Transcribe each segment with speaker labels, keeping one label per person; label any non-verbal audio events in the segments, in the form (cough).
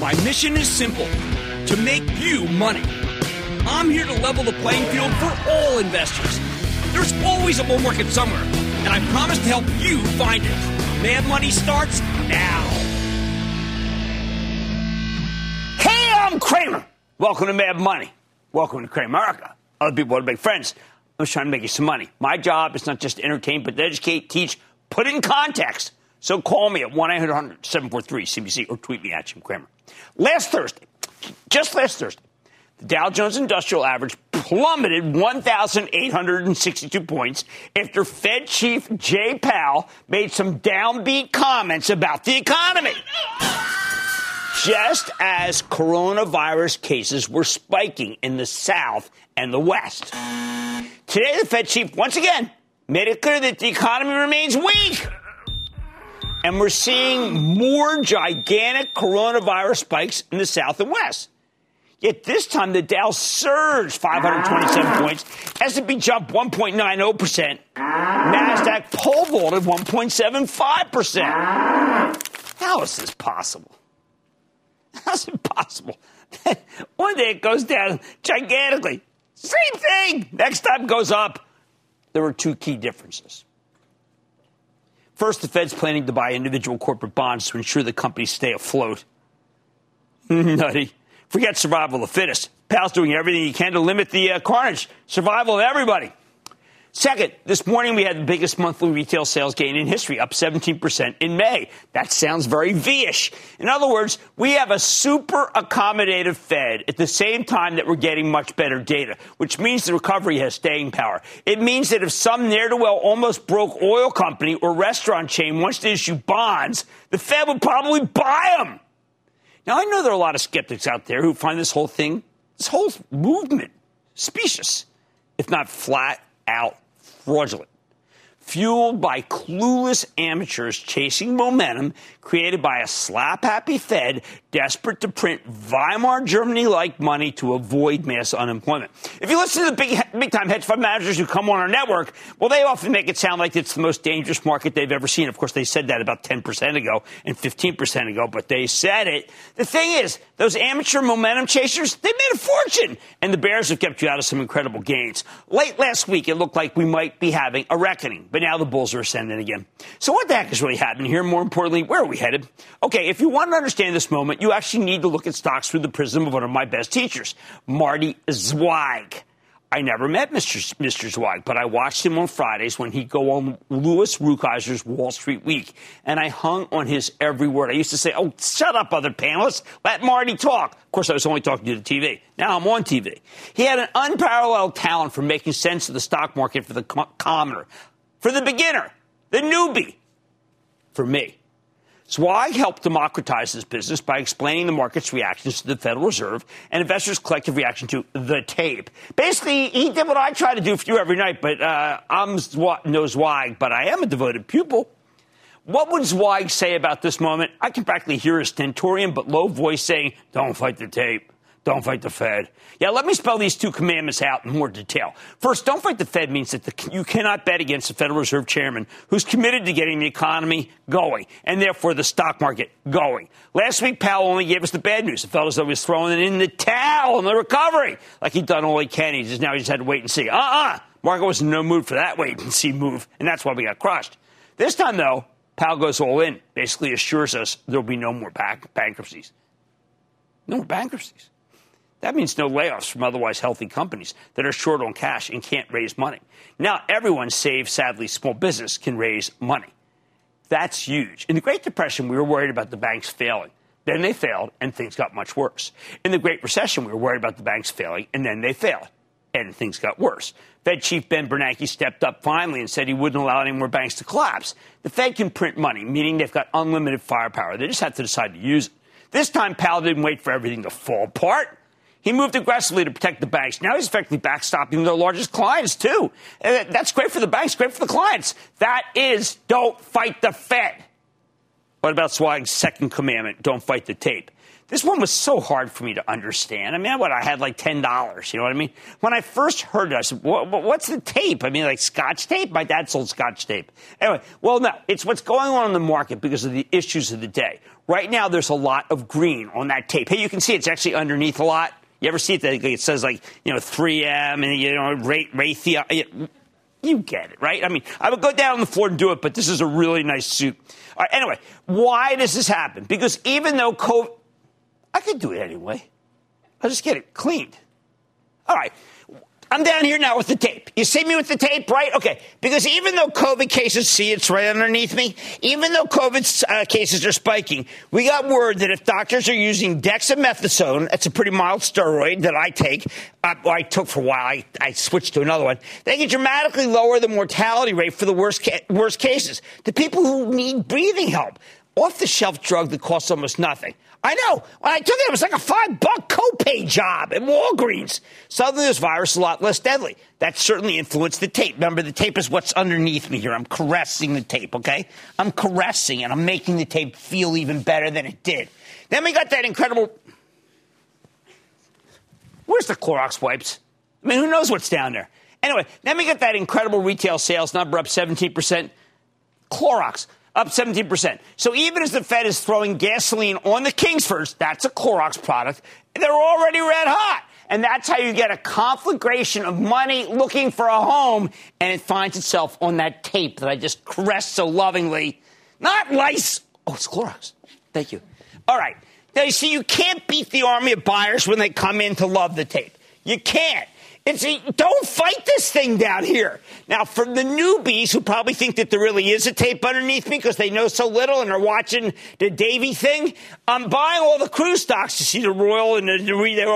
Speaker 1: My mission is simple to make you money. I'm here to level the playing field for all investors. There's always a bull market somewhere, and I promise to help you find it. Mad Money starts now. Hey, I'm Cramer. Welcome to Mad Money. Welcome to Cramerica. Other people want to make friends. I'm just trying to make you some money. My job is not just to entertain, but to educate, teach, put in context. So call me at 1 800 743 CNBC or tweet me at Jim Cramer. Last Thursday, just last Thursday, the Dow Jones Industrial Average plummeted 1,862 points after Fed Chief Jay Powell made some downbeat comments about the economy. Just as coronavirus cases were spiking in the South and the West. Today, the Fed chief once again made it clear that the economy remains weak and we're seeing more gigantic coronavirus spikes in the South and West. Yet this time the Dow surged 527 ah. points, S&P jumped 1.90%, Nasdaq pole vaulted 1.75%. How is this possible? How's it possible? One day it goes down gigantically. Same thing. Next time it goes up. There were two key differences. First, the Fed's planning to buy individual corporate bonds to ensure the companies stay afloat. (laughs) Nutty. Forget survival of the fittest. Powell's doing everything he can to limit the uh, carnage. Survival of everybody. Second, this morning we had the biggest monthly retail sales gain in history, up 17% in May. That sounds very V-ish. In other words, we have a super accommodative Fed at the same time that we're getting much better data, which means the recovery has staying power. It means that if some ne'er-do-well almost broke oil company or restaurant chain wants to issue bonds, the Fed would probably buy them. Now, I know there are a lot of skeptics out there who find this whole thing, this whole movement, specious, if not flat out fraudulent, fueled by clueless amateurs chasing momentum created by a slap happy Fed desperate to print Weimar Germany like money to avoid mass unemployment. If you listen to the big, big time hedge fund managers who come on our network, well, they often make it sound like it's the most dangerous market they've ever seen. Of course, they said that about 10% ago and 15% ago, but they said it. The thing is, those amateur momentum chasers, they made a fortune, and the Bears have kept you out of some incredible gains. Late last week, it looked like we might be having a reckoning, but now the Bulls are ascending again. So what the heck is really happening here? More importantly, where are we headed? Okay, if you want to understand this moment, you actually need to look at stocks through the prism of one of my best teachers, Marty Zweig. I never met Mr. Mr. Zweig, but I watched him on Fridays when he'd go on Louis Rukeyser's Wall Street Week, and I hung on his every word. I used to say, "Oh, shut up, other panelists. Let Marty talk." Of course, I was only talking to the TV. Now I'm on TV. He had an unparalleled talent for making sense of the stock market for the commoner, for the beginner, the newbie, for me. Zweig helped democratize this business by explaining the market's reactions to the Federal Reserve and investors' collective reaction to the tape. Basically, he did what I try to do for you every night, but uh, I'm no Zweig, but I am a devoted pupil. What would Zweig say about this moment? I can practically hear his stentorian but low voice saying, Don't fight the tape. Don't fight the Fed. Yeah, let me spell these two commandments out in more detail. First, don't fight the Fed means that the, you cannot bet against the Federal Reserve Chairman who's committed to getting the economy going and therefore the stock market going. Last week, Powell only gave us the bad news. It felt as though he was throwing it in the towel in the recovery, like he'd done all he can. He just now he just had to wait and see. Uh-uh. Market was in no mood for that wait and see move, and that's why we got crushed. This time, though, Powell goes all in, basically assures us there'll be no more bank- bankruptcies. No more bankruptcies. That means no layoffs from otherwise healthy companies that are short on cash and can't raise money. Now, everyone, save sadly small business, can raise money. That's huge. In the Great Depression, we were worried about the banks failing. Then they failed, and things got much worse. In the Great Recession, we were worried about the banks failing, and then they failed, and things got worse. Fed Chief Ben Bernanke stepped up finally and said he wouldn't allow any more banks to collapse. The Fed can print money, meaning they've got unlimited firepower. They just have to decide to use it. This time, Powell didn't wait for everything to fall apart. He moved aggressively to protect the banks. Now he's effectively backstopping their largest clients, too. And that's great for the banks, great for the clients. That is, don't fight the Fed. What about Zweig's second commandment? Don't fight the tape. This one was so hard for me to understand. I mean, what I had like ten dollars. You know what I mean? When I first heard it, I said, "What's the tape?" I mean, like Scotch tape. My dad sold Scotch tape. Anyway, well, no, it's what's going on in the market because of the issues of the day. Right now, there's a lot of green on that tape. Hey, you can see it's actually underneath a lot. You ever see it? It says like you know 3M and you know Raytheon. You get it, right? I mean, I would go down on the floor and do it, but this is a really nice suit. All right, anyway, why does this happen? Because even though COVID, I could do it anyway. I'll just get it cleaned. All right. I'm down here now with the tape. You see me with the tape, right? Okay. Because even though COVID cases, see it's right underneath me, even though COVID uh, cases are spiking, we got word that if doctors are using dexamethasone, that's a pretty mild steroid that I take, uh, I took for a while, I, I, switched to another one, they can dramatically lower the mortality rate for the worst, ca- worst cases. The people who need breathing help. Off the shelf drug that costs almost nothing. I know. When I took it, it was like a five buck copay job at Walgreens. Suddenly, this virus is a lot less deadly. That certainly influenced the tape. Remember, the tape is what's underneath me here. I'm caressing the tape, okay? I'm caressing and I'm making the tape feel even better than it did. Then we got that incredible. Where's the Clorox wipes? I mean, who knows what's down there? Anyway, then we got that incredible retail sales number up 17%. Clorox up 17%. So even as the Fed is throwing gasoline on the Kingsfords, that's a Clorox product, they're already red hot. And that's how you get a conflagration of money looking for a home, and it finds itself on that tape that I just caressed so lovingly. Not lice. Oh, it's Clorox. Thank you. All right. Now, you see, you can't beat the army of buyers when they come in to love the tape. You can't. It's don't fight this thing down here. Now, for the newbies who probably think that there really is a tape underneath me because they know so little and are watching the Davy thing, I'm buying all the cruise stocks to see the Royal and the, the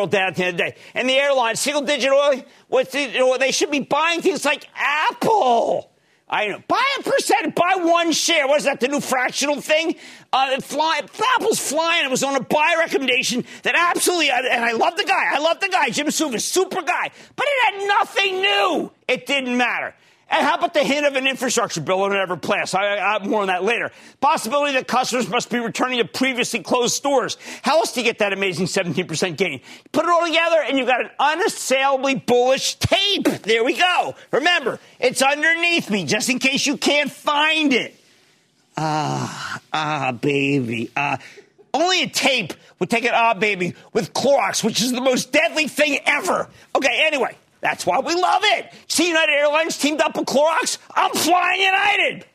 Speaker 1: down end of the day. And the airlines, single digit oil, what's the, they should be buying things like Apple. I know. Buy a percent, buy one share. What is that, the new fractional thing? Uh, fly, Apple's flying. It was on a buy recommendation that absolutely, and I love the guy. I love the guy, Jim Suva, super guy. But it had nothing new. It didn't matter. And how about the hint of an infrastructure bill in every pass? I, I, more on that later. Possibility that customers must be returning to previously closed stores. How else do you get that amazing 17% gain? Put it all together and you've got an unassailably bullish tape. There we go. Remember, it's underneath me just in case you can't find it. Ah, ah, baby. Ah. Only a tape would take an ah, baby with Clorox, which is the most deadly thing ever. Okay, anyway. That's why we love it. See United Airlines teamed up with Clorox? I'm flying United.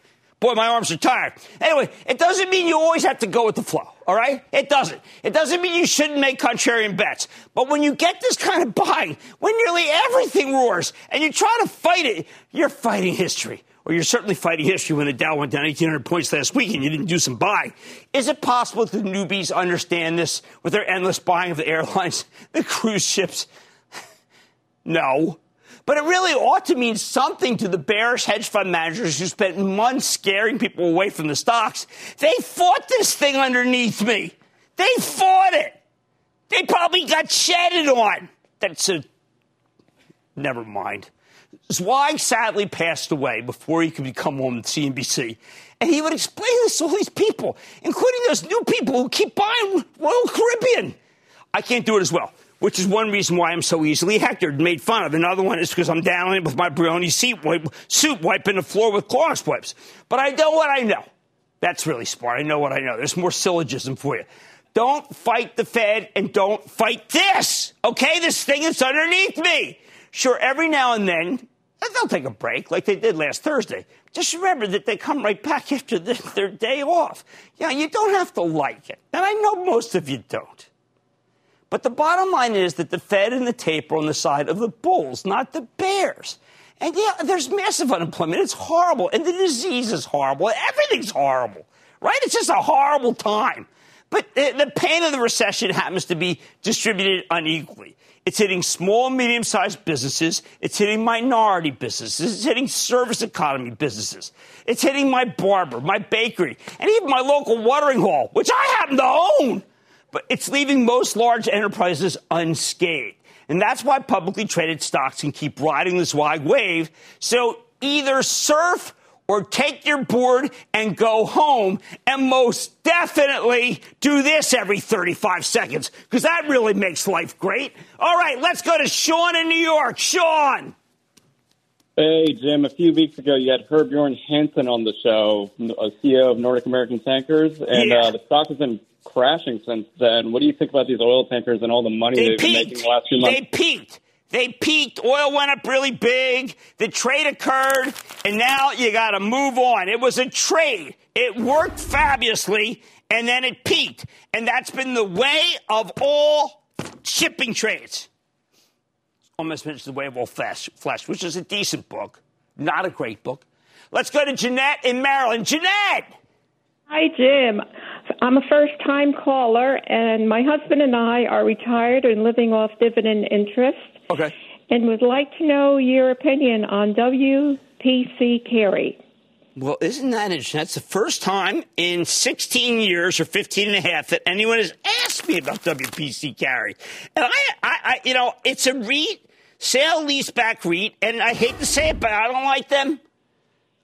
Speaker 1: Boy, my arms are tired. Anyway, it doesn't mean you always have to go with the flow, all right? It doesn't. It doesn't mean you shouldn't make contrarian bets. But when you get this kind of buying, when nearly everything roars and you try to fight it, you're fighting history. Or you're certainly fighting history when the Dow went down 1,800 points last week and you didn't do some buying. Is it possible that the newbies understand this with their endless buying of the airlines, (laughs) the cruise ships, no. But it really ought to mean something to the bearish hedge fund managers who spent months scaring people away from the stocks. They fought this thing underneath me. They fought it. They probably got shedded on. That's a. Never mind. Zweig sadly passed away before he could become on CNBC. And he would explain this to all these people, including those new people who keep buying Royal Caribbean. I can't do it as well which is one reason why I'm so easily hectored and made fun of. Another one is because I'm down it with my Brioni wipe, soup wiping the floor with Clorox wipes. But I know what I know. That's really smart. I know what I know. There's more syllogism for you. Don't fight the Fed and don't fight this. Okay? This thing is underneath me. Sure, every now and then, they'll take a break like they did last Thursday. Just remember that they come right back (laughs) after their day off. Yeah, you don't have to like it. And I know most of you don't. But the bottom line is that the Fed and the tape are on the side of the bulls, not the bears. And yeah, there's massive unemployment. It's horrible. And the disease is horrible. Everything's horrible, right? It's just a horrible time. But the pain of the recession happens to be distributed unequally. It's hitting small medium sized businesses. It's hitting minority businesses. It's hitting service economy businesses. It's hitting my barber, my bakery, and even my local watering hole, which I happen to own. But it's leaving most large enterprises unscathed. And that's why publicly traded stocks can keep riding this wide wave. So either surf or take your board and go home and most definitely do this every 35 seconds because that really makes life great. All right, let's go to Sean in New York. Sean.
Speaker 2: Hey, Jim. A few weeks ago, you had Herbjorn Hansson on the show, a CEO of Nordic American Tankers, and yeah. uh, the stock has been crashing since then. What do you think about these oil tankers and all the money they have been making the last few months?
Speaker 1: They peaked. They peaked. Oil went up really big. The trade occurred, and now you got to move on. It was a trade. It worked fabulously, and then it peaked. And that's been the way of all shipping trades. Almost mentioned The Way of All Flesh, Flesh, which is a decent book, not a great book. Let's go to Jeanette in Maryland. Jeanette!
Speaker 3: Hi, Jim. I'm a first time caller, and my husband and I are retired and living off dividend interest.
Speaker 1: Okay.
Speaker 3: And would like to know your opinion on WPC Carey.
Speaker 1: Well, isn't that interesting? That's the first time in 16 years or 15 and a half that anyone has asked me about WPC Carey. And I, I, I you know, it's a REIT, sale leaseback REIT, and I hate to say it, but I don't like them.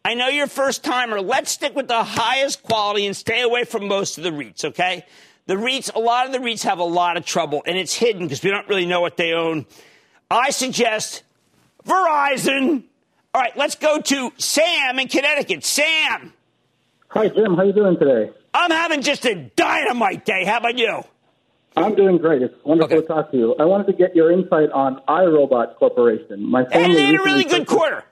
Speaker 1: I know you're first timer. Let's stick with the highest quality and stay away from most of the REITs, okay? The REITs, a lot of the REITs have a lot of trouble, and it's hidden because we don't really know what they own. I suggest Verizon. All right, let's go to Sam in Connecticut. Sam.
Speaker 4: Hi, Jim. How you doing today?
Speaker 1: I'm having just a dynamite day. How about you?
Speaker 4: I'm doing great. It's wonderful okay. to talk to you. I wanted to get your insight on iRobot Corporation.
Speaker 1: My family and they had a really good quarter.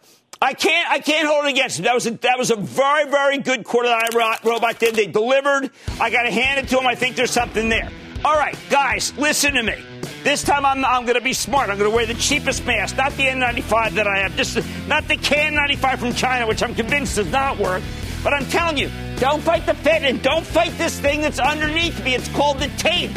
Speaker 1: I can't, I can't hold it against them. That was a, that was a very, very good quarter that iRobot did. They delivered. I got to hand it to them. I think there's something there. All right, guys, listen to me. This time I'm, I'm going to be smart. I'm going to wear the cheapest mask, not the N95 that I have, just not the KN95 from China, which I'm convinced does not work. But I'm telling you, don't fight the Fed and don't fight this thing that's underneath me. It's called the tape.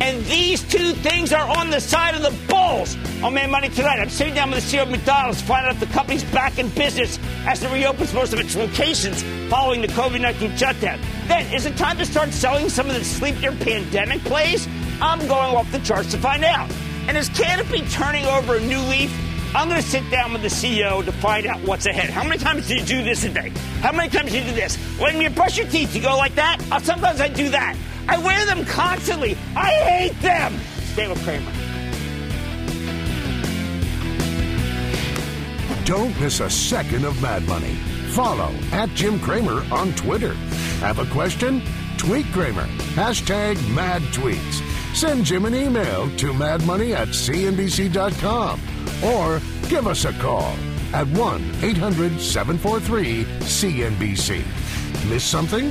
Speaker 1: And these two things are on the side of the bulls. On Mad Money tonight, I'm sitting down with the CEO of McDonald's, finding out if the company's back in business as it reopens most of its locations following the COVID 19 shutdown. Then, is it time to start selling some of the sleepier pandemic plays? I'm going off the charts to find out. And is Canopy turning over a new leaf? I'm going to sit down with the CEO to find out what's ahead. How many times do you do this a day? How many times do you do this? When you brush your teeth, you go like that? Uh, sometimes I do that. I wear them constantly. I hate them. Stay with Cramer.
Speaker 5: Don't miss a second of Mad Money. Follow at Jim Cramer on Twitter. Have a question? Tweet Cramer. Hashtag mad tweets. Send Jim an email to madmoney at cnbc.com or give us a call at 1 800 743 CNBC. Miss something?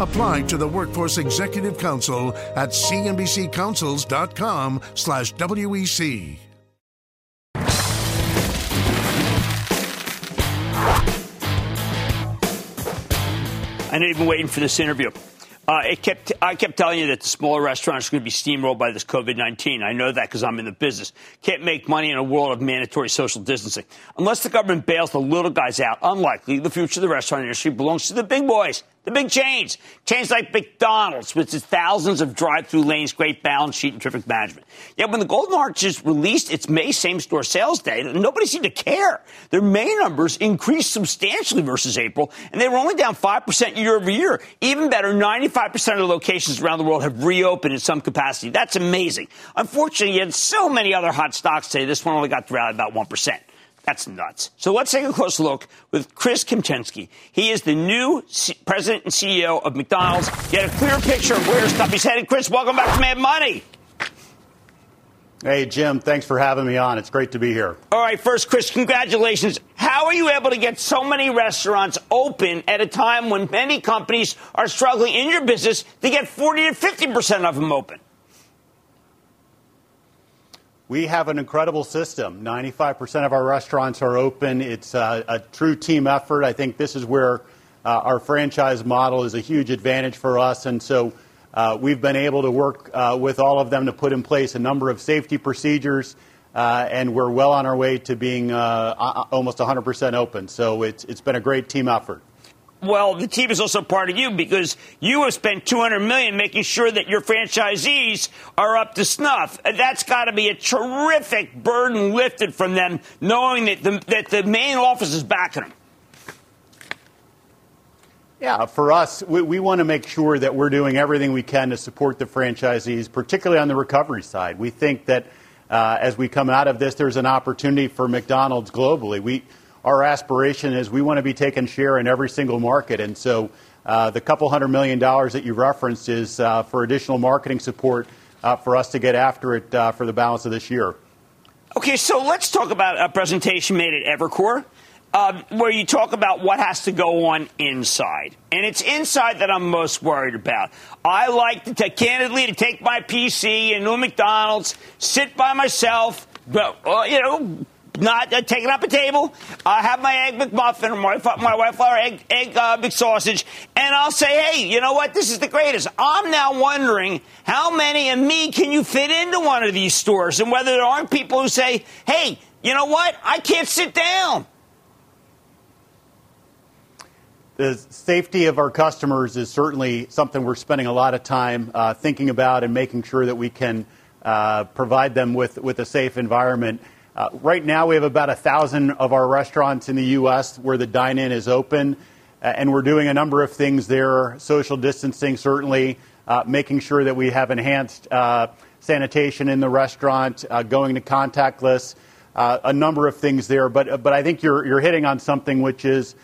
Speaker 5: Apply to the Workforce Executive Council at cnbccouncils.com slash WEC.
Speaker 1: I know you've been waiting for this interview. Uh, it kept, I kept telling you that the smaller restaurants are going to be steamrolled by this COVID 19. I know that because I'm in the business. Can't make money in a world of mandatory social distancing. Unless the government bails the little guys out, unlikely the future of the restaurant industry belongs to the big boys. The big chains. Chains like McDonald's, with its thousands of drive-through lanes, great balance sheet, and terrific management. Yet when the Golden Arches released its May same-store sales data, nobody seemed to care. Their May numbers increased substantially versus April, and they were only down 5% year over year. Even better, 95% of the locations around the world have reopened in some capacity. That's amazing. Unfortunately, you had so many other hot stocks today, this one only got to rally about 1%. That's nuts. So let's take a close look with Chris Kempczinski. He is the new C- president and CEO of McDonald's. Get a clear picture of where stuff is headed. Chris, welcome back to Mad Money.
Speaker 6: Hey, Jim, thanks for having me on. It's great to be here.
Speaker 1: All right, first, Chris, congratulations. How are you able to get so many restaurants open at a time when many companies are struggling in your business to get 40 to 50% of them open?
Speaker 6: We have an incredible system. 95% of our restaurants are open. It's a, a true team effort. I think this is where uh, our franchise model is a huge advantage for us. And so uh, we've been able to work uh, with all of them to put in place a number of safety procedures. Uh, and we're well on our way to being uh, almost 100% open. So it's, it's been a great team effort.
Speaker 1: Well, the team is also part of you because you have spent 200 million making sure that your franchisees are up to snuff. That's got to be a terrific burden lifted from them, knowing that the, that the main office is backing them.
Speaker 6: Yeah, for us, we, we want to make sure that we're doing everything we can to support the franchisees, particularly on the recovery side. We think that uh, as we come out of this, there's an opportunity for McDonald's globally. We our aspiration is we want to be taking share in every single market. And so uh, the couple hundred million dollars that you referenced is uh, for additional marketing support uh, for us to get after it uh, for the balance of this year.
Speaker 1: Okay, so let's talk about a presentation made at Evercore. Um, where you talk about what has to go on inside. And it's inside that I'm most worried about. I like to, candidly, to take my PC into a McDonald's, sit by myself, but, uh, you know, not uh, taking up a table. I have my egg McMuffin or my, my white flour egg, egg uh, McSausage, and I'll say, hey, you know what? This is the greatest. I'm now wondering how many of me can you fit into one of these stores, and whether there aren't people who say, hey, you know what? I can't sit down.
Speaker 6: The safety of our customers is certainly something we're spending a lot of time uh, thinking about and making sure that we can uh, provide them with, with a safe environment. Uh, right now, we have about a thousand of our restaurants in the U.S. where the dine-in is open, uh, and we're doing a number of things there. Social distancing, certainly, uh, making sure that we have enhanced uh, sanitation in the restaurant, uh, going to contactless, uh, a number of things there. But but I think you're you're hitting on something which is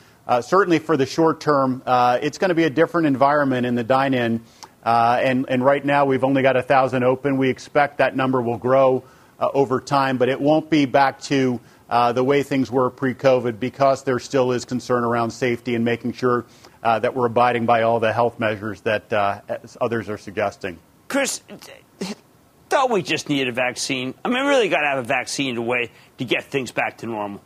Speaker 6: certainly for the short term. it's going to be a different environment in the dine-in, and and right now we've only got a thousand open. We expect that number will grow uh, over time, but it won't be back to uh, the way things were pre COVID because there still is concern around safety and making sure uh, that we're abiding by all the health measures that uh, others are suggesting.
Speaker 1: Chris, don't we just need a vaccine? I mean, we really got to have a vaccine to way to get things back to normal.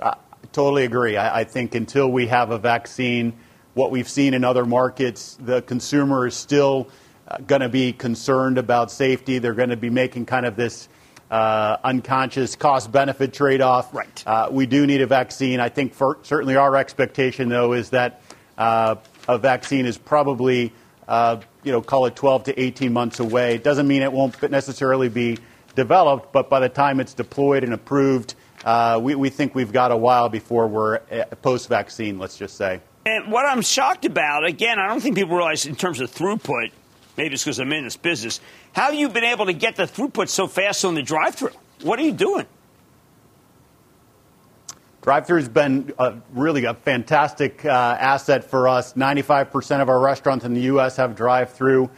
Speaker 6: I totally agree. I, I think until we have a vaccine, what we've seen in other markets, the consumer is still going to be concerned about safety. They're going to be making kind of this uh, unconscious cost benefit trade off.
Speaker 1: Right.
Speaker 6: Uh, we do need a vaccine. I think for, certainly our expectation, though, is that uh, a vaccine is probably, uh, you know, call it 12 to 18 months away. It doesn't mean it won't necessarily be developed, but by the time it's deployed and approved, uh, we, we think we've got a while before we're uh, post vaccine, let's just say.
Speaker 1: And what I'm shocked about, again, I don't think people realize in terms of throughput, maybe it's because I'm in this business. How have you been able to get the throughput so fast on the drive-through? What are you doing?
Speaker 6: Drive-through has been a, really a fantastic uh, asset for us. 95% of our restaurants in the U.S. have drive-through.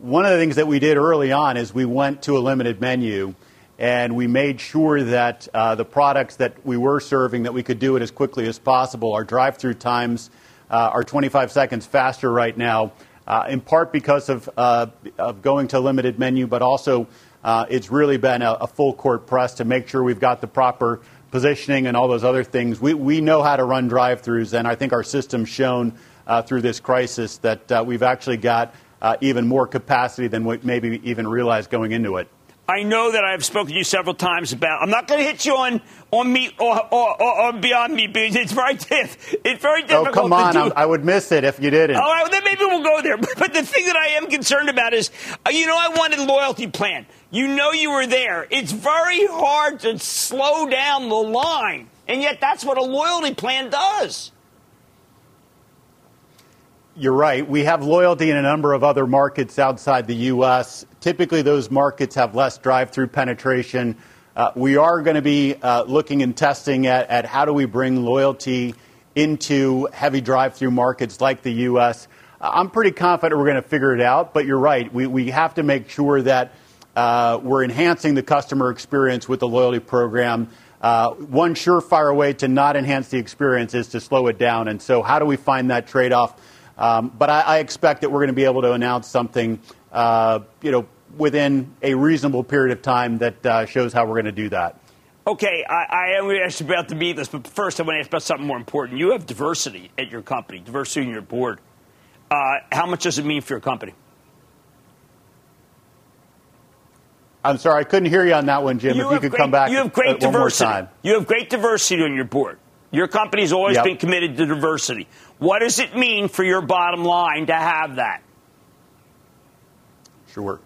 Speaker 6: One of the things that we did early on is we went to a limited menu and we made sure that uh, the products that we were serving that we could do it as quickly as possible. Our drive-through times uh, are 25 seconds faster right now uh, in part because of, uh, of going to limited menu, but also uh, it's really been a, a, full court press to make sure we've got the proper positioning and all those other things. We, we know how to run drive throughs, and I think our system's shown uh, through this crisis that uh, we've actually got uh, even more capacity than we maybe even realized going into it.
Speaker 1: I know that I've spoken to you several times about. I'm not going to hit you on on meat or, or, or, or Beyond Meat. because it's very (laughs) diff, It's very difficult.
Speaker 6: Oh come on! I would miss it if you didn't.
Speaker 1: All right, well, then maybe we'll go there. (laughs) But the thing that I am concerned about is, uh, you know, I wanted loyalty plan. You know, you were there. It's very hard to slow down the line, and yet that's what a loyalty plan does
Speaker 6: you're right. We have loyalty in a number of other markets outside the U.S. Typically, those markets have less drive through penetration. Uh, we are going to be uh, looking and testing at, at, how do we bring loyalty into heavy drive through markets like the U.S. I'm pretty confident we're going to figure it out, but you're right. We, we have to make sure that uh, we're enhancing the customer experience with the loyalty program. Uh, one surefire way to not enhance the experience is to slow it down. And so, how do we find that trade off? Um, but I, I, expect that we're going to be able to announce something, uh, you know, within a reasonable period of time that uh, shows how we're going to do that.
Speaker 1: Okay, I, I am actually about to meet this, but first I want to ask about something more important. You have diversity at your company, diversity in your board. Uh, how much does it mean for your company?
Speaker 6: I'm sorry, I couldn't hear you on that one, Jim.
Speaker 1: You
Speaker 6: if you could
Speaker 1: great,
Speaker 6: come back
Speaker 1: you have great
Speaker 6: uh, one more
Speaker 1: diversity.
Speaker 6: time.
Speaker 1: You have great diversity on your board. Your company's always
Speaker 6: Yep.
Speaker 1: been committed to diversity. What does it mean for your bottom line to have that?
Speaker 6: Sure.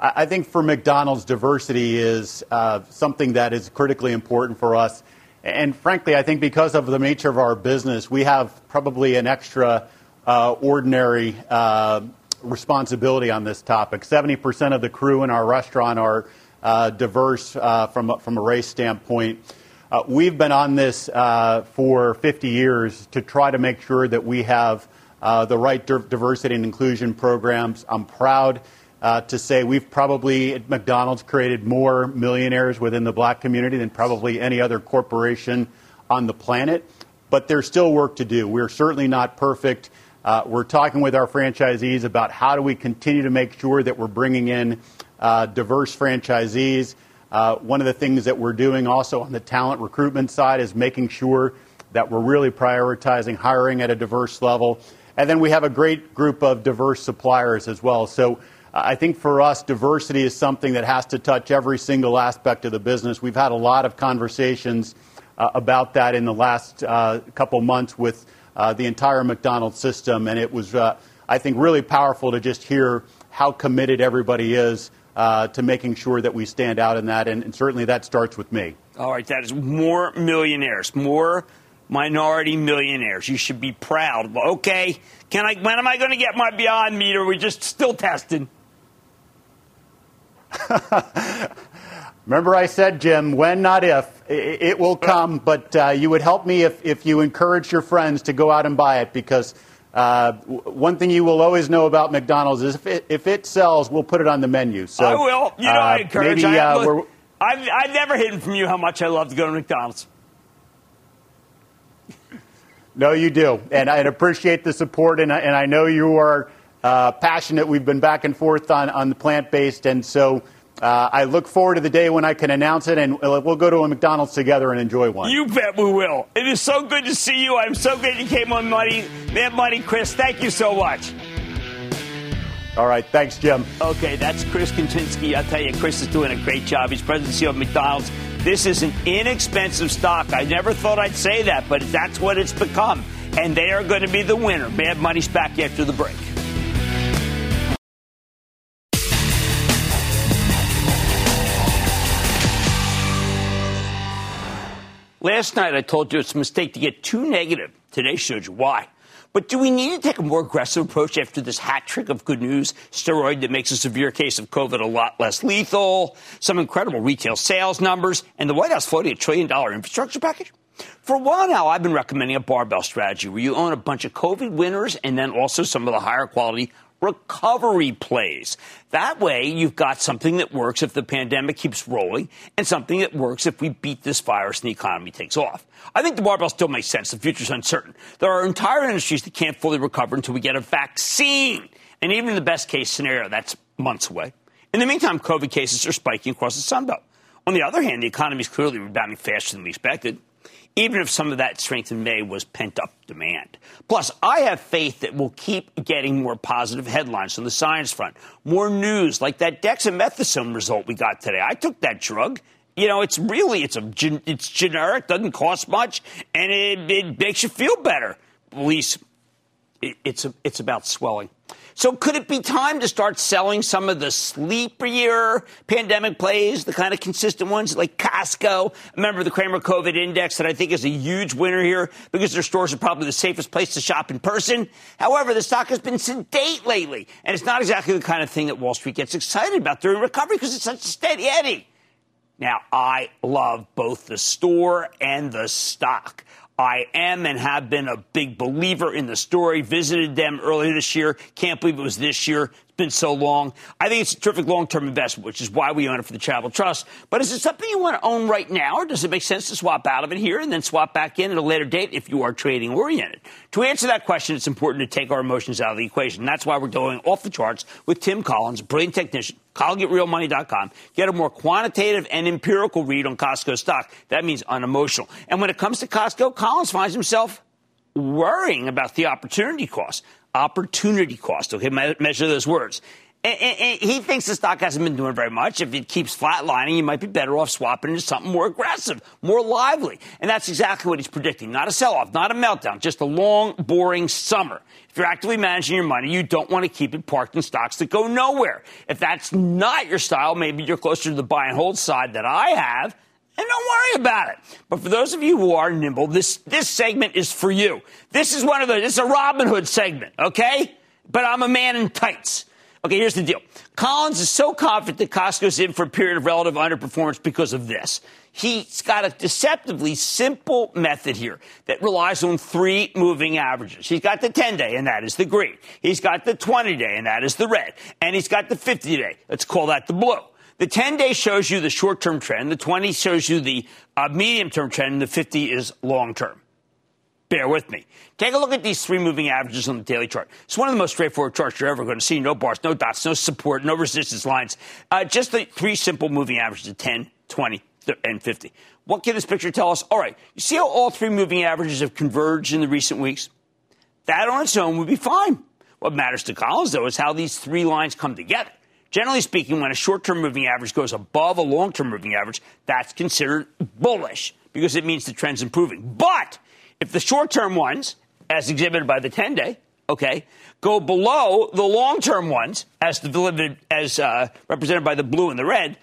Speaker 6: I think for McDonald's, diversity is uh, something that is critically important for us. And frankly, I think because of the nature of our business, we have probably an extra uh, ordinary uh, responsibility on this topic. 70% of the crew in our restaurant are uh, diverse uh, from, from a race standpoint. Uh, we've been on this uh, for 50 years to try to make sure that we have uh, the right div- diversity and inclusion programs. I'm proud uh, to say we've probably at McDonald's created more millionaires within the black community than probably any other corporation on the planet. But there's still work to do. We're certainly not perfect. Uh, we're talking with our franchisees about how do we continue to make sure that we're bringing in uh, diverse franchisees. Uh, one of the things that we're doing also on the talent recruitment side is making sure that we're really prioritizing hiring at a diverse level. And then we have a great group of diverse suppliers as well. So uh, I think for us, diversity is something that has to touch every single aspect of the business. We've had a lot of conversations uh, about that in the last uh, couple months with uh, the entire McDonald's system, and it was, I think, really powerful to just hear how committed everybody is uh, to making sure that we stand out in that, and, and certainly that starts with me.
Speaker 1: All right, that is more millionaires, more minority millionaires. You should be proud. Okay, can I? When am I going to get my Beyond Meat? Or are we just still testing? (laughs)
Speaker 6: Remember, I said, Jim, when, not if. It will come, but uh, you would help me if, if you encourage your friends to go out and buy it because uh, one thing you will always know about McDonald's is if it, if it sells, we'll put it on the menu. So
Speaker 1: I will. You know, I
Speaker 6: uh,
Speaker 1: encourage.
Speaker 6: Maybe,
Speaker 1: I,
Speaker 6: uh,
Speaker 1: I've, I've never hidden from you how much I love to go to McDonald's. (laughs)
Speaker 6: No, you do. And I appreciate the support, and I, and I know you are uh, passionate. We've been back and forth on, on the plant based, and so uh, I look forward to the day when I can announce it, and we'll go to a McDonald's together and enjoy one.
Speaker 1: You bet we will. It is so good to see you. I'm so glad you came on Money. Man, Money, Chris. Thank you so much.
Speaker 6: All right. Thanks, Jim.
Speaker 1: Okay, that's Chris Kempczinski. I'll tell you, Chris is doing a great job. He's president CEO of McDonald's. This is an inexpensive stock. I never thought I'd say that, but that's what it's become. And they are going to be the winner. Mad Money's back after the break. Last night I told you it's a mistake to get too negative. Today showed you why. But do we need to take a more aggressive approach after this hat trick of good news? Steroid that makes a severe case of COVID a lot less lethal, some incredible retail sales numbers, and the White House floating a trillion dollar infrastructure package? For a while now, I've been recommending a barbell strategy where you own a bunch of COVID winners and then also some of the higher quality recovery plays. That way, you've got something that works if the pandemic keeps rolling and something that works if we beat this virus and the economy takes off. I think the barbell still makes sense. The future's uncertain. There are entire industries that can't fully recover until we get a vaccine. And even in the best case scenario, that's months away. In the meantime, COVID cases are spiking across the Sunbelt. On the other hand, the economy is clearly rebounding faster than we expected even if some of that strength in May was pent up demand. Plus, I have faith that we'll keep getting more positive headlines on the science front, more news like that dexamethasone result we got today. I took that drug. You know, it's really it's a it's generic, doesn't cost much, and it, it makes you feel better. At least it, it's a, it's about swelling. So could it be time to start selling some of the sleepier pandemic plays, the kind of consistent ones like Costco? Remember the Cramer COVID Index that I think is a huge winner here because their stores are probably the safest place to shop in person. However, the stock has been sedate lately, and it's not exactly the kind of thing that Wall Street gets excited about during recovery because it's such a steady eddy. Now, I love both the store and the stock. I am and have been a big believer in the story. Visited them earlier this year. Can't believe it was this year. It's been so long. I think it's a terrific long term investment, which is why we own it for the Charitable Trust. But is it something you want to own right now, or does it make sense to swap out of it here and then swap back in at a later date if you are trading oriented? To answer that question, it's important to take our emotions out of the equation. That's why we're going off the charts with Tim Collins, brilliant technician ColinGetRealMoney.com. Get a more quantitative and empirical read on Costco stock. That means unemotional. And when it comes to Costco, Collins finds himself worrying about the opportunity cost. Opportunity cost. Okay, measure those words. And, and, and he thinks the stock hasn't been doing very much. If it keeps flatlining, you might be better off swapping into something more aggressive, more lively. And that's exactly what he's predicting. Not a sell off, not a meltdown, just a long, boring summer. If you're actively managing your money, you don't want to keep it parked in stocks that go nowhere. If that's not your style, maybe you're closer to the buy and hold side that I have. And don't worry about it. But for those of you who are nimble, this, this segment is for you. This is one of the, this is a Robin Hood segment, okay? But I'm a man in tights. Okay, here's the deal. Collins is so confident that Costco's in for a period of relative underperformance because of this. He's got a deceptively simple method here that relies on three moving averages. He's got the 10 day, and that is the green. He's got the 20 day, and that is the red. And he's got the 50 day. Let's call that the blue. The 10 day shows you the short term trend, the 20 shows you the uh, medium term trend, and the 50 is long term. Bear with me. Take a look at these three moving averages on the daily chart. It's one of the most straightforward charts you're ever going to see. No bars, no dots, no support, no resistance lines. Uh, just the three simple moving averages of 10, 20, and 50. What can this picture tell us? All right, you see how all three moving averages have converged in the recent weeks? That on its own would be fine. What matters to Collins, though, is how these three lines come together. Generally speaking, when a short term moving average goes above a long term moving average, that's considered bullish because it means the trend's improving. But if the short term ones, as exhibited by the 10 day, okay, go below the long term ones, as, as uh, represented by the blue and the red,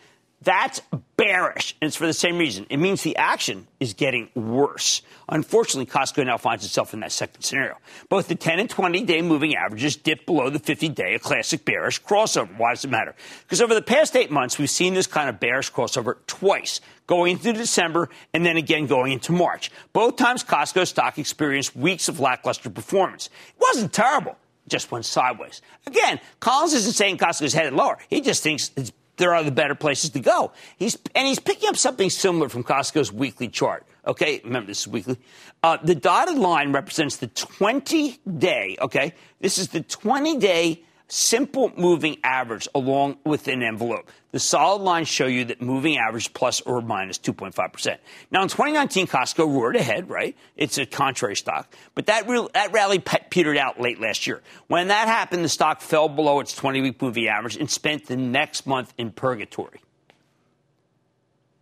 Speaker 1: that's bearish, and it's for the same reason. It means the action is getting worse. Unfortunately, Costco now finds itself in that second scenario. Both the 10 and 20 day moving averages dip below the 50 day, a classic bearish crossover. Why does it matter? Because over the past eight months, we've seen this kind of bearish crossover twice, going into December and then again going into March. Both times, Costco stock experienced weeks of lackluster performance. It wasn't terrible just went sideways. Again, Collins isn't saying Costco's headed lower. He just thinks it's there are the better places to go. He's, and he's picking up something similar from Costco's weekly chart. Okay, remember this is weekly. Uh, the dotted line represents the 20 day, okay? This is the 20 day simple moving average along with an envelope. The solid lines show you that moving average plus or minus 2.5%. Now, in 2019, Costco roared ahead, right? It's a contrary stock. But that, that rally petered out late last year. When that happened, the stock fell below its 20 week moving average and spent the next month in purgatory.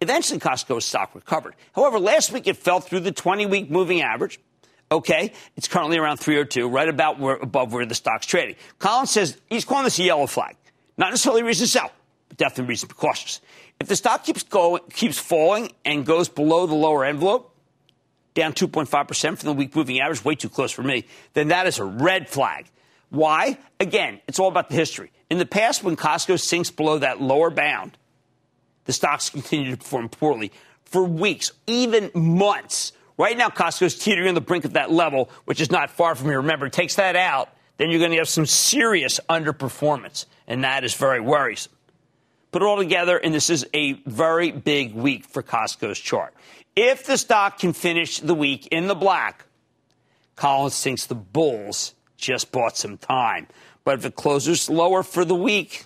Speaker 1: Eventually, Costco's stock recovered. However, last week it fell through the 20 week moving average Okay, it's currently around 302, right about where, above where the stock's trading. Collins says he's calling this a yellow flag. Not necessarily reason to sell, but definitely reason to be cautious. If the stock keeps going, keeps falling and goes below the lower envelope, down 2.5% from the week moving average, way too close for me, then that is a red flag. Why? Again, it's all about the history. In the past, when Costco sinks below that lower bound, the stocks continue to perform poorly for weeks, even months. Right now, Costco is teetering on the brink of that level, which is not far from here. Remember, takes that out, then you're going to have some serious underperformance, and that is very worrisome. Put it all together, and this is a very big week for Costco's chart. If the stock can finish the week in the black, Collins thinks the bulls just bought some time. But if it closes lower for the week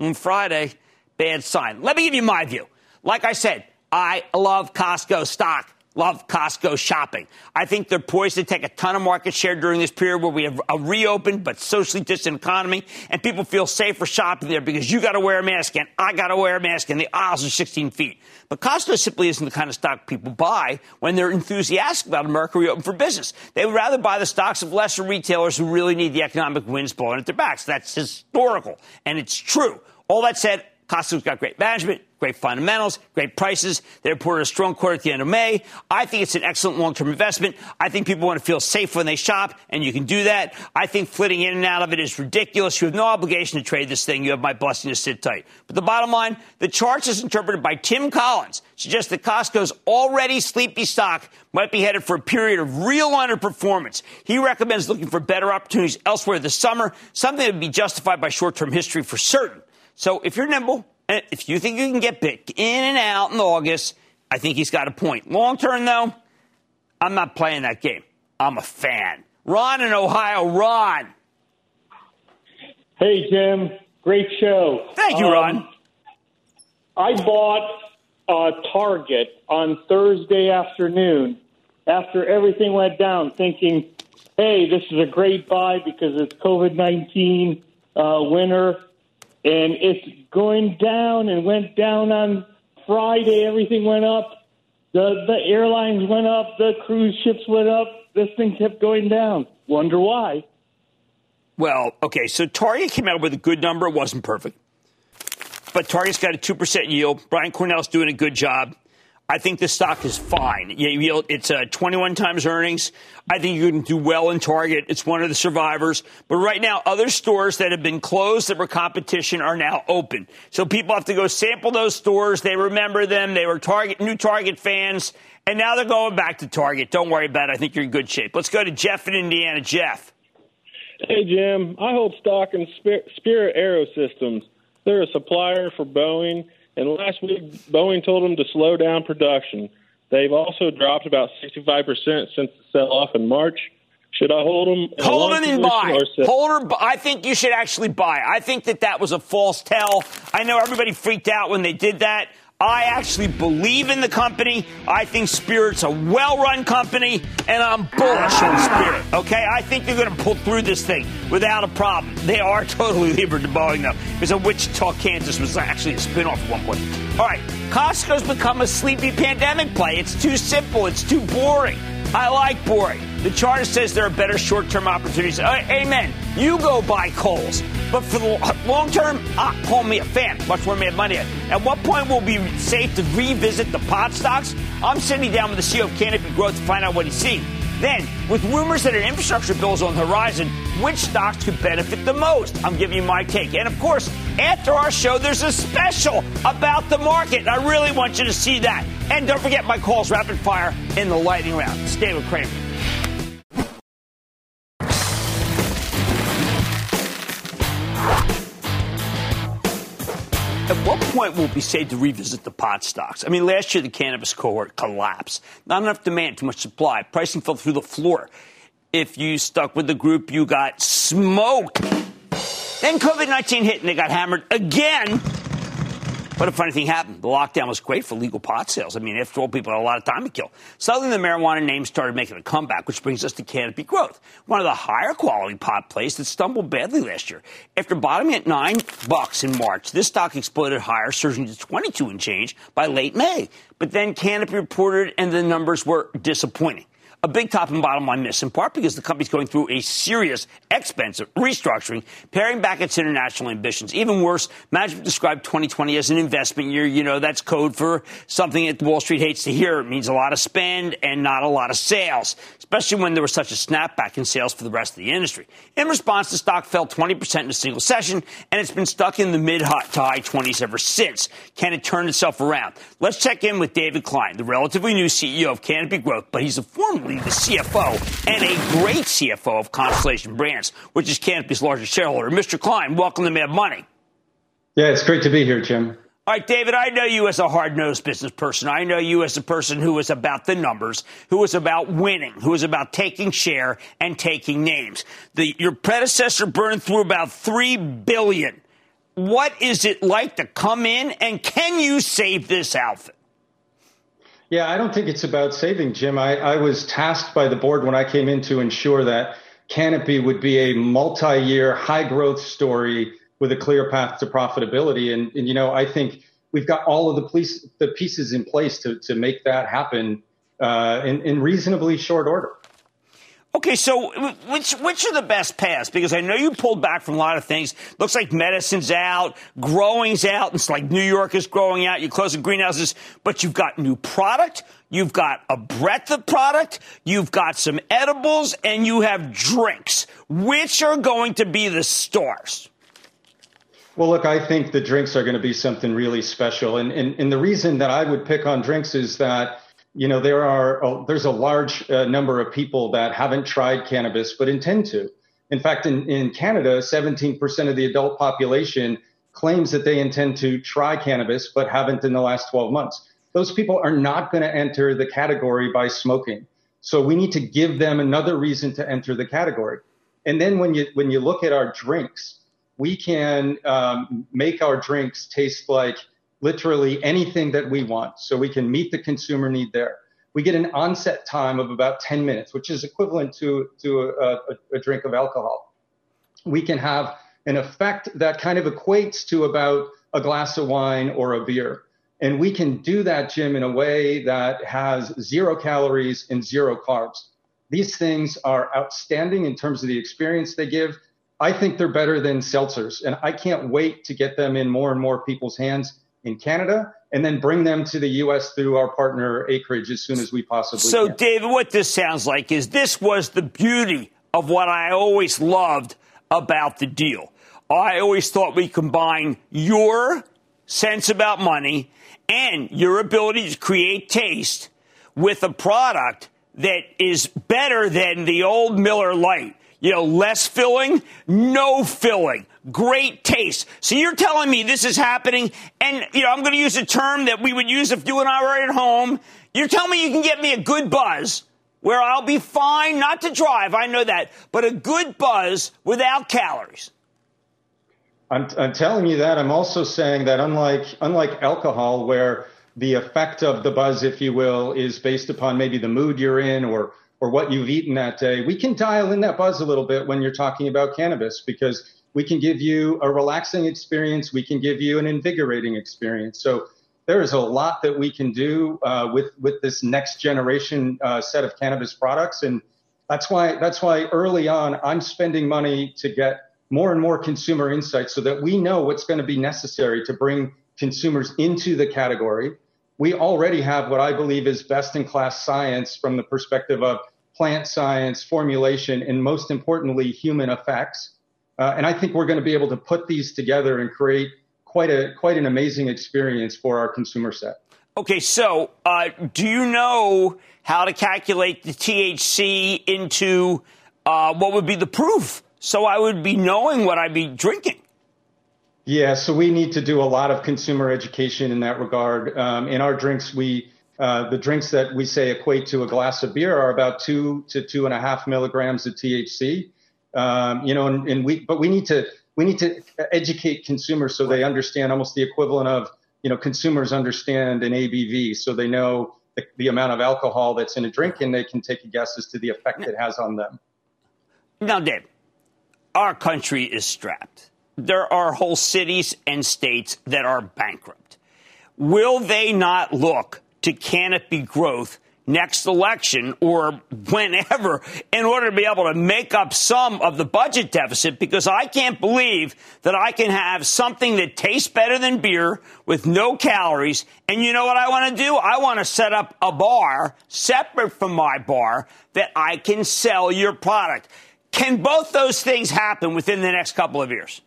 Speaker 1: on Friday, bad sign. Let me give you my view. Like I said, I love Costco stock love Costco shopping. I think they're poised to take a ton of market share during this period where we have a reopened but socially distant economy and people feel safer shopping there because you got to wear a mask and I got to wear a mask and the aisles are 16 feet. But Costco simply isn't the kind of stock people buy when they're enthusiastic about America reopening for business. They would rather buy the stocks of lesser retailers who really need the economic winds blowing at their backs. That's historical and it's true. All that said, Costco's got great management, great fundamentals, great prices. They reported a strong quarter at the end of May. I think it's an excellent long term investment. I think people want to feel safe when they shop, and you can do that. I think flitting in and out of it is ridiculous. You have no obligation to trade this thing. You have my blessing to sit tight. But the bottom line the charts, as interpreted by Tim Collins, suggest that Costco's already sleepy stock might be headed for a period of real underperformance. He recommends looking for better opportunities elsewhere this summer, something that would be justified by short term history for certain. So if you're nimble, and if you think you can get big in and out in August, I think he's got a point. Long term, though, I'm not playing that game. I'm a fan. Ron in Ohio, Ron.
Speaker 7: Hey, Jim. Great show.
Speaker 1: Thank you, Ron. Um,
Speaker 7: I bought a Target on Thursday afternoon after everything went down, thinking, hey, this is a great buy because it's COVID 19 uh, winter. And it's going down and went down on Friday. Everything went up. The, the airlines went up. The cruise ships went up. This thing kept going down. Wonder why.
Speaker 1: Well, okay, so Target came out with a good number. It wasn't perfect. But Target's got a 2% yield. Brian Cornell's doing a good job. I think the stock is fine. It's uh, 21 times earnings. I think you can do well in Target. It's one of the survivors. But right now, other stores that have been closed that were competition are now open. So people have to go sample those stores. They remember them. They were Target, new Target fans. And now they're going back to Target. Don't worry about it. I think you're in good shape. Let's go to Jeff in Indiana. Jeff.
Speaker 8: Hey, Jim. I hold stock in Spirit Aerosystems. They're a supplier for Boeing, and last week Boeing told them to slow down production. They've also dropped about 65% since the sell off in March. Should I hold them?
Speaker 1: Hold them and buy. Hold her. I think you should actually buy. I think that that was a false tell. I know everybody freaked out when they did that. I actually believe in the company. I think Spirit's a well run company, and I'm bullish on Spirit. Okay? I think they're going to pull through this thing without a problem. They are (laughs) totally levered to Boeing, though, because Wichita, Kansas was actually a spin off at one point. All right, Costco's become a sleepy pandemic play. It's too simple, it's too boring. I like boring. The charter says there are better short term opportunities. Uh, amen. You go buy Kohl's. But for the long term, ah, call me a fan. Much more Mad Money. At At what point will it be safe to revisit the pot stocks? I'm sitting down with the CEO of Canopy Growth to find out what he's seeing. Then, with rumors that an infrastructure bill is on the horizon, which stocks could benefit the most? I'm giving you my take. And of course, after our show, there's a special about the market. I really want you to see that. And don't forget my calls rapid fire in the lightning round. Stay with Cramer. Point will be safe to revisit the pot stocks? I mean, last year the cannabis cohort collapsed. Not enough demand, too much supply. Pricing fell through the floor. If you stuck with the group, you got smoked. Then COVID 19 hit and they got hammered again but a funny thing happened. The lockdown was great for legal pot sales. I mean, after all, people had a lot of time to kill. Suddenly, the marijuana name started making a comeback, which brings us to Canopy Growth, one of the higher quality pot plays that stumbled badly last year. After bottoming at nine bucks in March, this stock exploded higher, surging to 22 and change by late May. But then Canopy reported, and the numbers were disappointing a big top and bottom line miss, in part because the company's going through a serious, expensive restructuring, paring back its international ambitions. Even worse, management described 2020 as an investment year. You know, that's code for something that Wall Street hates to hear. It means a lot of spend and not a lot of sales, especially when there was such a snapback in sales for the rest of the industry. In response, the stock fell 20% in a single session, and it's been stuck in the mid to high 20s ever since. Can it turn itself around? Let's check in with David Klein, the relatively new CEO of Canopy Growth, but he's a the CFO and a great CFO of Constellation Brands, which is Canopy's largest shareholder. Mr. Klein, welcome to Mad Money.
Speaker 9: Yeah, it's great to be here, Jim.
Speaker 1: All right, David, I know you as a hard nosed business person. I know you as a person who is about the numbers, who is about winning, who is about taking share and taking names. The, your predecessor burned through about 3 billion. What is it like to come in and can you save this outfit?
Speaker 9: Yeah, I don't think it's about saving, Jim. I, I was tasked by the board when I came in to ensure that Canopy would be a multi year high growth story with a clear path to profitability. And, and you know, I think we've got all of the, police, the pieces in place to, to make that happen uh, in, in reasonably short order.
Speaker 1: Okay, so which which are the best paths? Because I know you pulled back from a lot of things. Looks like medicine's out, growing's out. It's like New York is growing out. You're closing greenhouses, but you've got new product. You've got a breadth of product. You've got some edibles, and you have drinks. Which are going to be the stars?
Speaker 9: Well, look, I think the drinks are going to be something really special, and and, and the reason that I would pick on drinks is that you know, there are oh, there's a large uh, number of people that haven't tried cannabis but intend to. In fact, in, in Canada, 17% of the adult population claims that they intend to try cannabis but haven't in the last 12 months. Those people are not going to enter the category by smoking. So we need to give them another reason to enter the category. And then when you when you look at our drinks, we can um, make our drinks taste like literally anything that we want. So we can meet the consumer need there. We get an onset time of about 10 minutes, which is equivalent to, to a, a, a drink of alcohol. We can have an effect that kind of equates to about a glass of wine or a beer. And we can do that, Jim, in a way that has zero calories and zero carbs. These things are outstanding in terms of the experience they give. I think they're better than seltzers, and I can't wait to get them in more and more people's hands in Canada and then bring them to the U.S. through our partner Acreage as soon as we possibly
Speaker 1: so,
Speaker 9: can.
Speaker 1: So, David, what this sounds like is this was the beauty of what I always loved about the deal. I always thought we combine your sense about money and your ability to create taste with a product that is better than the old Miller Lite. You know, less filling, no filling, great taste. So you're telling me this is happening, and you know, I'm going to use a term that we would use if you and I were at home. You're telling me you can get me a good buzz where I'll be fine not to drive, I know that, but a good buzz without calories.
Speaker 9: I'm, I'm telling you that. I'm also saying that unlike unlike alcohol, where the effect of the buzz, if you will, is based upon maybe the mood you're in or or what you've eaten that day. We can dial in that buzz a little bit when you're talking about cannabis because we can give you a relaxing experience. We can give you an invigorating experience. So there is a lot that we can do uh, with with this next generation uh, set of cannabis products, and that's why that's why early on I'm spending money to get more and more consumer insights so that we know what's going to be necessary to bring consumers into the category. We already have what I believe is best in class science from the perspective of plant science, formulation, and most importantly, human effects. Uh, and I think we're going to be able to put these together and create quite a quite an amazing experience for our consumer set.
Speaker 1: Okay, so uh, do you know how to calculate the THC into uh, what would be the proof? So I would be knowing what I'd be drinking.
Speaker 9: Yeah, so we need to do a lot of consumer education in that regard. Um, in our drinks, we uh, the drinks that we say equate to a glass of beer are about two to two and a half milligrams of THC. Um, you know, and, and, we but we need to we need to educate consumers so they understand almost the equivalent of you know consumers understand an ABV, so they know the, the amount of alcohol that's in a drink and they can take a guess as to the effect it has on them.
Speaker 1: Now, Dave, our country is strapped. There are whole cities and states that are bankrupt. Will they not look to canopy growth next election or whenever in order to be able to make up some of the budget deficit because I can't believe that I can have something that tastes better than beer with no calories. And you know what I want to do? I want to set up a bar separate from my bar that I can sell your product. Can both those things happen within the next couple of years?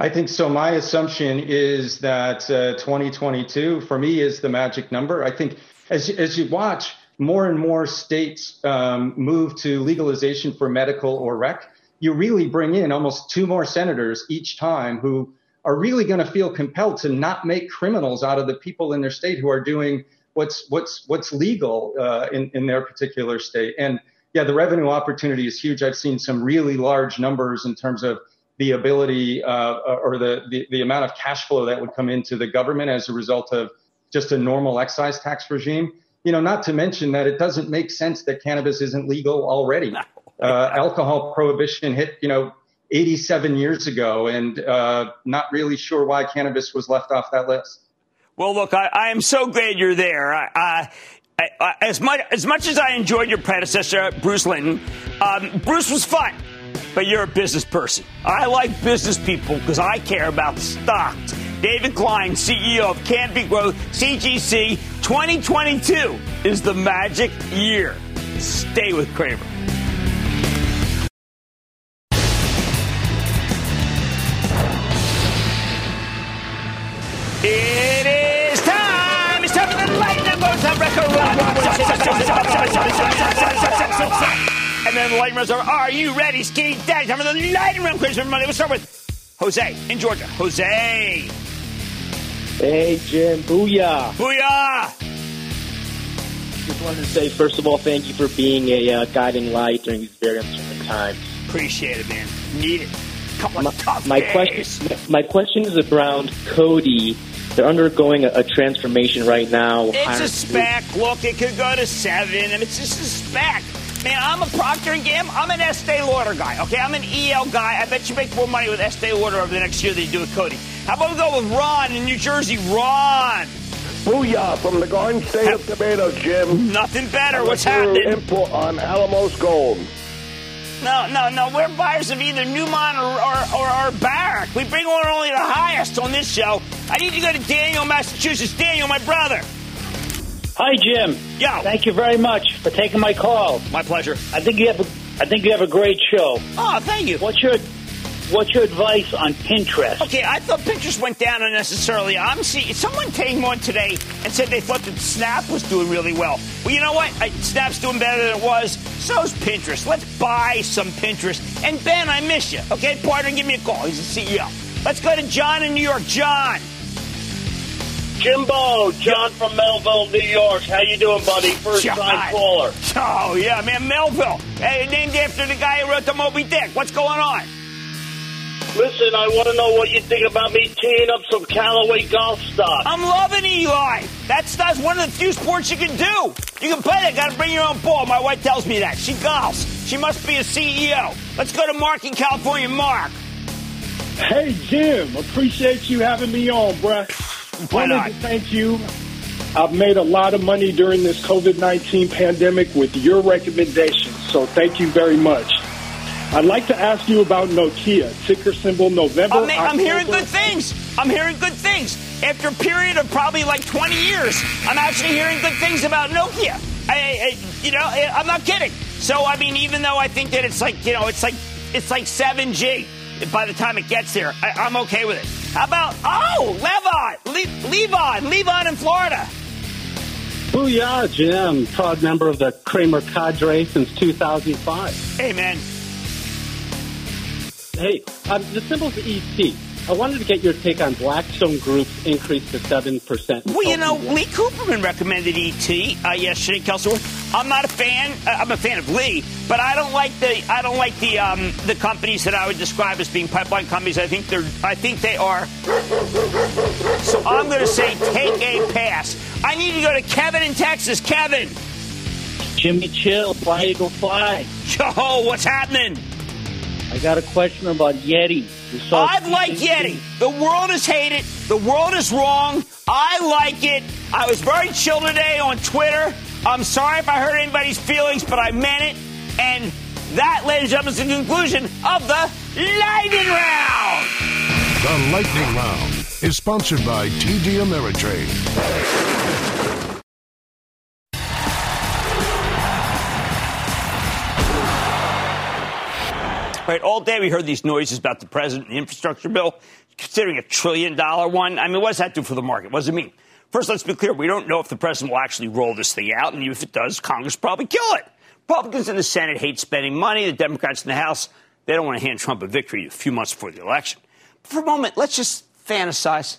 Speaker 9: I think so. My assumption is that uh, 2022 for me is the magic number. I think as as you watch more and more states um, move to legalization for medical or rec, you really bring in almost two more senators each time who are really going to feel compelled to not make criminals out of the people in their state who are doing what's what's what's legal uh, in in their particular state. And yeah, the revenue opportunity is huge. I've seen some really large numbers in terms of the ability uh, or the, the, the amount of cash flow that would come into the government as a result of just a normal excise tax regime. You know, not to mention that it doesn't make sense that cannabis isn't legal already. (laughs) Uh, alcohol prohibition hit, you know, 87 years ago, and uh, not really sure why cannabis was left off that list.
Speaker 1: Well, look, I, I am so glad you're there. I, I, as much as much as I enjoyed your predecessor, Bruce Linton, um, Bruce was fun but you're a business person. I like business people because I care about stocks. David Klein, CEO of Canopy Growth, CGC, 2022 is the magic year. Stay with Cramer. It is time! It's time for the lightning bolt record and then the lightning rounds are, are you ready, Ski Daddy? Time for the lightning round for Monday. We'll start with Jose in Georgia. Jose.
Speaker 10: Hey, Jim. Booyah.
Speaker 1: Booyah.
Speaker 10: Just wanted to say, first of all, thank you for being a uh, guiding light during these very uncertain times.
Speaker 1: Appreciate it, man. Need it. Couple
Speaker 10: my,
Speaker 1: of tough
Speaker 10: my
Speaker 1: days.
Speaker 10: question, my question is around Coty. They're undergoing a, a transformation right now.
Speaker 1: It's a spec. Look, it could go to seven, and it's just a spec. Man, I'm a Procter and Gamble. I'm an Estee Lauder guy. Okay, I'm an EL guy. I bet you make more money with Estee Lauder over the next year than you do with Coty. How about we go with Ron in New Jersey? Ron.
Speaker 11: Booyah from the Garden State of Tomatoes, Jim.
Speaker 1: Nothing better. What's happening?
Speaker 11: Input on Alamos Gold.
Speaker 1: No, no, no. We're buyers of either Newmont or, or, or, or Barrick. We bring on only the highest on this show. I need to go to Daniel, Massachusetts. Daniel, my brother.
Speaker 12: Hi, Jim.
Speaker 1: Yeah.
Speaker 12: Thank you very much for taking my call.
Speaker 1: My pleasure.
Speaker 12: I think you have a, I think you have a great show.
Speaker 1: Oh, thank you.
Speaker 12: What's your What's your advice on Pinterest?
Speaker 1: Okay, I thought Pinterest went down unnecessarily. I'm seeing someone came on today and said they thought that Snap was doing really well. Well, you know what? I, Snap's doing better than it was. So's Pinterest. Let's buy some Pinterest. And Ben, I miss you. Okay, partner, give me a call. He's the CEO. Let's go to John in New York. John.
Speaker 13: Jimbo, John from Melville, New York. How you doing, buddy? First
Speaker 1: John.
Speaker 13: time caller.
Speaker 1: Oh yeah, man, Melville. Hey, named after the guy who wrote the Moby Dick. What's going on?
Speaker 13: Listen, I want to know what you think about me teeing up some Callaway golf stock.
Speaker 1: I'm loving Eli. That's that's one of the few sports you can do. You can play that. Got to bring your own ball. My wife tells me that. She golfs. She must be a CEO. Let's go to Mark in California. Mark.
Speaker 14: Hey, Jim. Appreciate you having me on, bruh.
Speaker 1: Why
Speaker 14: Wanted
Speaker 1: not?
Speaker 14: to thank you. I've made a lot of money during this COVID 19 pandemic with your recommendations, so thank you very much. I'd like to ask you about Nokia, ticker symbol November.
Speaker 1: I'm, I'm hearing good things. I'm hearing good things. After a period of probably like 20 years, I'm actually hearing good things about Nokia. I, I, you know, I'm not kidding. So I mean, even though I think that it's like, you know, it's like it's like 7G by the time it gets there, I, I'm okay with it. How about oh, Levon, Le- Levon, Levon in Florida.
Speaker 15: Booyah, Jim. Proud member of the Cramer cadre since 2005.
Speaker 1: Hey, man.
Speaker 15: Hey, um, the symbol's ET. I wanted to get your take on Blackstone Group's increase to 7%.
Speaker 1: Well, you know, Lee Cooperman recommended ET uh, yesterday, Kelsey. I'm not a fan. Uh, I'm a fan of Lee, but I don't like the I don't like the um, the companies that I would describe as being pipeline companies. I think they're I think they are. So I'm going to say take a pass. I need to go to Kevin in Texas. Kevin.
Speaker 12: Jimmy Chill, Fly Eagle Fly.
Speaker 1: Yo, what's happening?
Speaker 12: I got a question about Yeti.
Speaker 1: I like Yeti. The world is hated. The world is wrong. I like it. I was very chill today on Twitter. I'm sorry if I hurt anybody's feelings, but I meant it. And that, ladies and gentlemen, is the conclusion of the lightning round.
Speaker 5: The Lightning Round is sponsored by TD Ameritrade.
Speaker 1: Right, all day we heard these noises about the president and the infrastructure bill, considering a trillion dollar one. I mean, what does that do for the market? What does it mean? First, let's be clear. We don't know if the president will actually roll this thing out, and if it does, Congress probably kill it. Republicans in the Senate hate spending money. The Democrats in the House, they don't want to hand Trump a victory a few months before the election. But For a moment, let's just fantasize.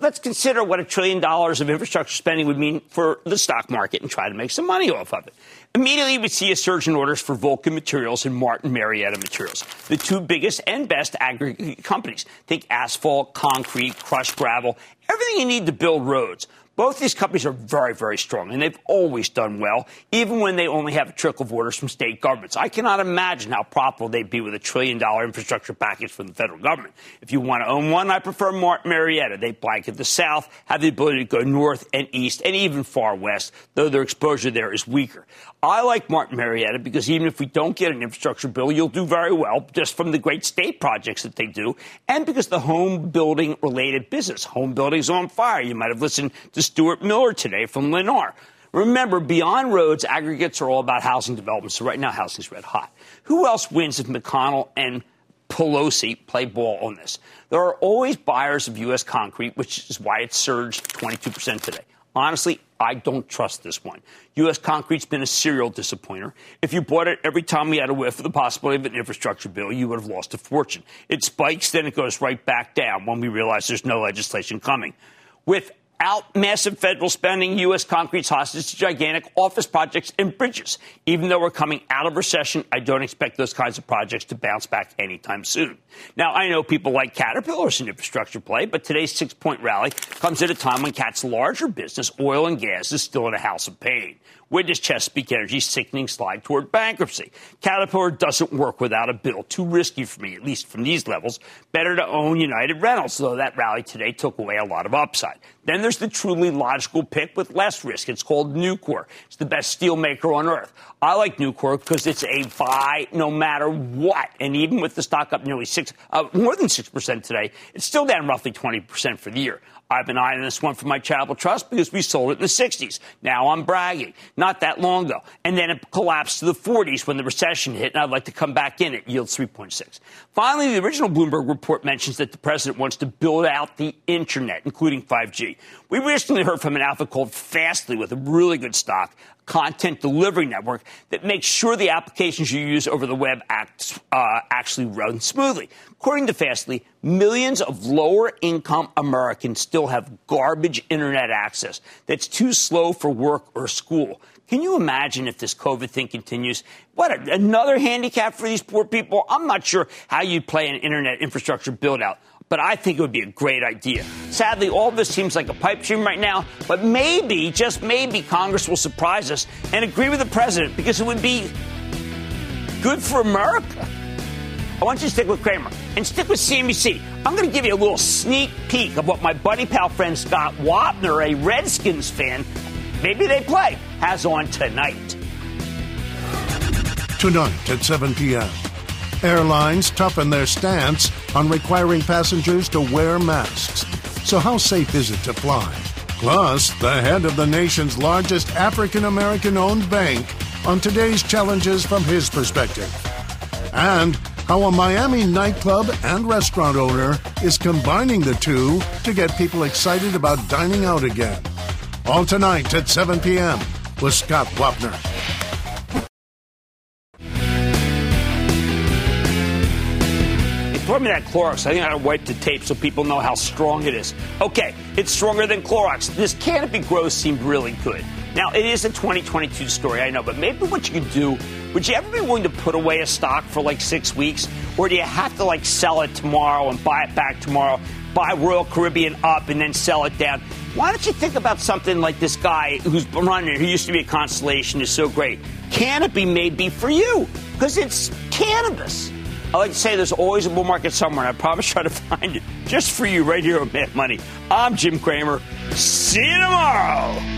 Speaker 1: Let's consider what a trillion dollars of infrastructure spending would mean for the stock market and try to make some money off of it. Immediately, we see a surge in orders for Vulcan Materials and Martin Marietta Materials, the two biggest and best aggregate companies. Think asphalt, concrete, crushed gravel, everything you need to build roads. Both these companies are very, very strong, and they've always done well, even when they only have a trickle of orders from state governments. I cannot imagine how profitable they'd be with a trillion dollar infrastructure package from the federal government. If you want to own one, I prefer Martin Marietta. They blanket the South, have the ability to go north and east, and even far west, though their exposure there is weaker. I like Martin Marietta because even if we don't get an infrastructure bill, you'll do very well just from the great state projects that they do, and because the home building related business. Home building's on fire. You might have listened to Stuart Miller today from Lennar. Remember, beyond roads, aggregates are all about housing development. So right now, housing's red hot. Who else wins if McConnell and Pelosi play ball on this? There are always buyers of U.S. concrete, which is why it surged 22% today. Honestly, I don't trust this one. U.S. Concrete's been a serial disappointer. If you bought it every time we had a whiff of the possibility of an infrastructure bill, you would have lost a fortune. It spikes, then it goes right back down when we realize there's no legislation coming. With Out massive federal spending, U.S. concrete's hostage to gigantic office projects and bridges. Even though we're coming out of recession, I don't expect those kinds of projects to bounce back anytime soon. Now, I know people like Caterpillar's an infrastructure play, but today's six point rally comes at a time when Cat's larger business, oil and gas, is still in a house of pain. Witness Chesapeake Energy's sickening slide toward bankruptcy. Caterpillar doesn't work without a bill. Too risky for me, at least from these levels. Better to own United Rentals, though that rally today took away a lot of upside. Then there's the truly logical pick with less risk. It's called Nucor. It's the best steel maker on earth. I like Nucor because it's a buy no matter what. And even with the stock up nearly six, uh, more than 6% today, it's still down roughly 20% for the year. I've been eyeing this one for my charitable trust because we sold it in the 60s. Now I'm bragging. Not that long ago. And then it collapsed to the 40s when the recession hit, and I'd like to come back in. It yields 3.6. Finally, the original Bloomberg report mentions that the president wants to build out the internet, including 5G. We recently heard from an outfit called Fastly with a really good stock, content delivery network that makes sure the applications you use over the web act, uh, actually run smoothly. According to Fastly, millions of lower income Americans still have garbage internet access that's too slow for work or school. Can you imagine if this COVID thing continues? What a, another handicap for these poor people? I'm not sure how you'd play an internet infrastructure build out but I think it would be a great idea. Sadly, all this seems like a pipe dream right now, but maybe, just maybe, Congress will surprise us and agree with the president because it would be good for America. I want you to stick with Cramer and stick with CNBC. I'm going to give you a little sneak peek of what my buddy pal friend Scott Wapner, a Redskins fan, maybe they play, has on tonight.
Speaker 5: Tonight at 7 p.m. Airlines toughen their stance on requiring passengers to wear masks. So, how safe is it to fly? Plus, the head of the nation's largest African American owned bank on today's challenges from his perspective. And how a Miami nightclub and restaurant owner is combining the two to get people excited about dining out again. All tonight at 7 p.m. with Scott Wapner.
Speaker 1: Pour me that Clorox. I think I wipe the tape so people know how strong it is. Okay, it's stronger than Clorox. This canopy growth seemed really good. Now, it is a 2022 story, I know, but maybe what you could do, would you ever be willing to put away a stock for like six weeks? Or do you have to like sell it tomorrow and buy it back tomorrow, buy Royal Caribbean up and then sell it down? Why don't you think about something like this guy who's running who used to be a Constellation, is so great? Canopy may be for you because it's cannabis. I like to say there's always a bull market somewhere, and I promise try to find it just for you right here on Mad Money. I'm Jim Cramer. See you tomorrow.